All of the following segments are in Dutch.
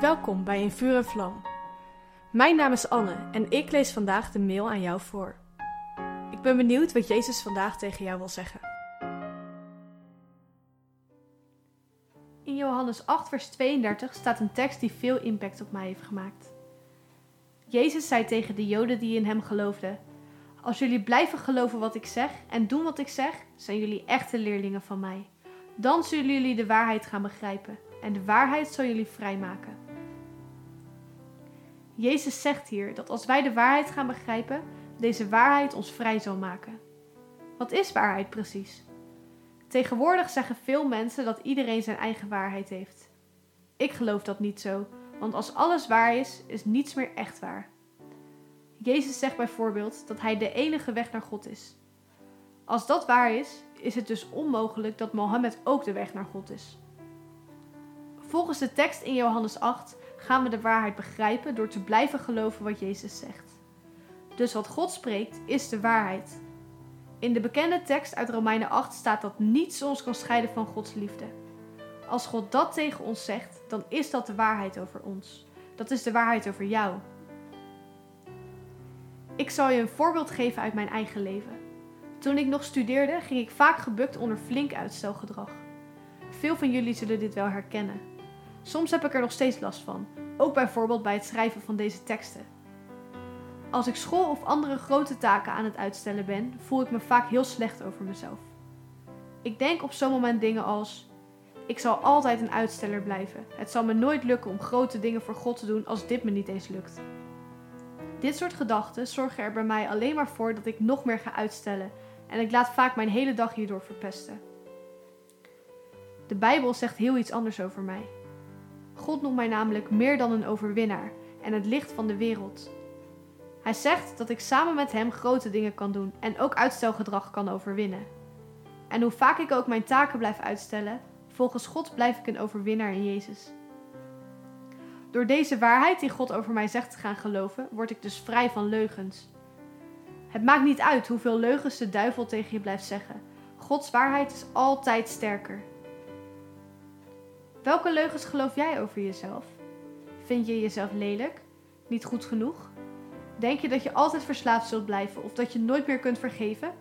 Welkom bij In Vuur en Vlam. Mijn naam is Anne en ik lees vandaag de mail aan jou voor. Ik ben benieuwd wat Jezus vandaag tegen jou wil zeggen. In Johannes 8, vers 32 staat een tekst die veel impact op mij heeft gemaakt. Jezus zei tegen de Joden die in hem geloofden: Als jullie blijven geloven wat ik zeg en doen wat ik zeg, zijn jullie echte leerlingen van mij. Dan zullen jullie de waarheid gaan begrijpen en de waarheid zal jullie vrijmaken. Jezus zegt hier dat als wij de waarheid gaan begrijpen, deze waarheid ons vrij zal maken. Wat is waarheid precies? Tegenwoordig zeggen veel mensen dat iedereen zijn eigen waarheid heeft. Ik geloof dat niet zo, want als alles waar is, is niets meer echt waar. Jezus zegt bijvoorbeeld dat hij de enige weg naar God is. Als dat waar is, is het dus onmogelijk dat Mohammed ook de weg naar God is. Volgens de tekst in Johannes 8 gaan we de waarheid begrijpen door te blijven geloven wat Jezus zegt. Dus wat God spreekt is de waarheid. In de bekende tekst uit Romeinen 8 staat dat niets ons kan scheiden van Gods liefde. Als God dat tegen ons zegt, dan is dat de waarheid over ons. Dat is de waarheid over jou. Ik zal je een voorbeeld geven uit mijn eigen leven. Toen ik nog studeerde, ging ik vaak gebukt onder flink uitstelgedrag. Veel van jullie zullen dit wel herkennen. Soms heb ik er nog steeds last van, ook bijvoorbeeld bij het schrijven van deze teksten. Als ik school of andere grote taken aan het uitstellen ben, voel ik me vaak heel slecht over mezelf. Ik denk op zo'n moment dingen als: ik zal altijd een uitsteller blijven. Het zal me nooit lukken om grote dingen voor God te doen als dit me niet eens lukt. Dit soort gedachten zorgen er bij mij alleen maar voor dat ik nog meer ga uitstellen en ik laat vaak mijn hele dag hierdoor verpesten. De Bijbel zegt heel iets anders over mij. God noemt mij namelijk meer dan een overwinnaar en het licht van de wereld. Hij zegt dat ik samen met hem grote dingen kan doen en ook uitstelgedrag kan overwinnen. En hoe vaak ik ook mijn taken blijf uitstellen, volgens God blijf ik een overwinnaar in Jezus. Door deze waarheid die God over mij zegt te gaan geloven, word ik dus vrij van leugens. Het maakt niet uit hoeveel leugens de duivel tegen je blijft zeggen. Gods waarheid is altijd sterker. Welke leugens geloof jij over jezelf? Vind je jezelf lelijk? Niet goed genoeg? Denk je dat je altijd verslaafd zult blijven of dat je nooit meer kunt vergeven?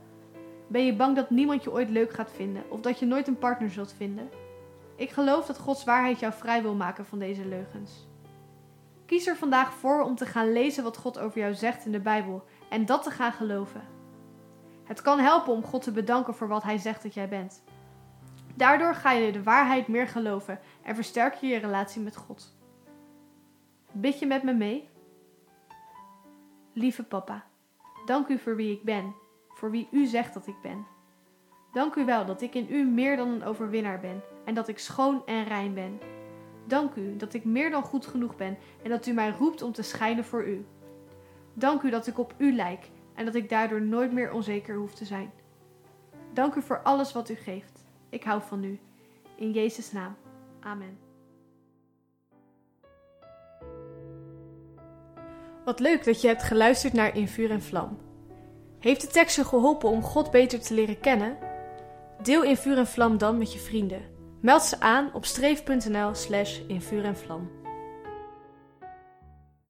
Ben je bang dat niemand je ooit leuk gaat vinden of dat je nooit een partner zult vinden? Ik geloof dat Gods waarheid jou vrij wil maken van deze leugens. Kies er vandaag voor om te gaan lezen wat God over jou zegt in de Bijbel en dat te gaan geloven. Het kan helpen om God te bedanken voor wat Hij zegt dat jij bent. Daardoor ga je de waarheid meer geloven en versterk je je relatie met God. Bid je met me mee? Lieve papa, dank u voor wie ik ben, voor wie u zegt dat ik ben. Dank u wel dat ik in u meer dan een overwinnaar ben en dat ik schoon en rein ben. Dank u dat ik meer dan goed genoeg ben en dat u mij roept om te schijnen voor u. Dank u dat ik op u lijk en dat ik daardoor nooit meer onzeker hoef te zijn. Dank u voor alles wat u geeft. Ik hou van u. In Jezus' naam. Amen. Wat leuk dat je hebt geluisterd naar In Vuur en Vlam. Heeft de tekst je geholpen om God beter te leren kennen? Deel In Vuur en Vlam dan met je vrienden. Meld ze aan op streef.nl slash in vuur en vlam.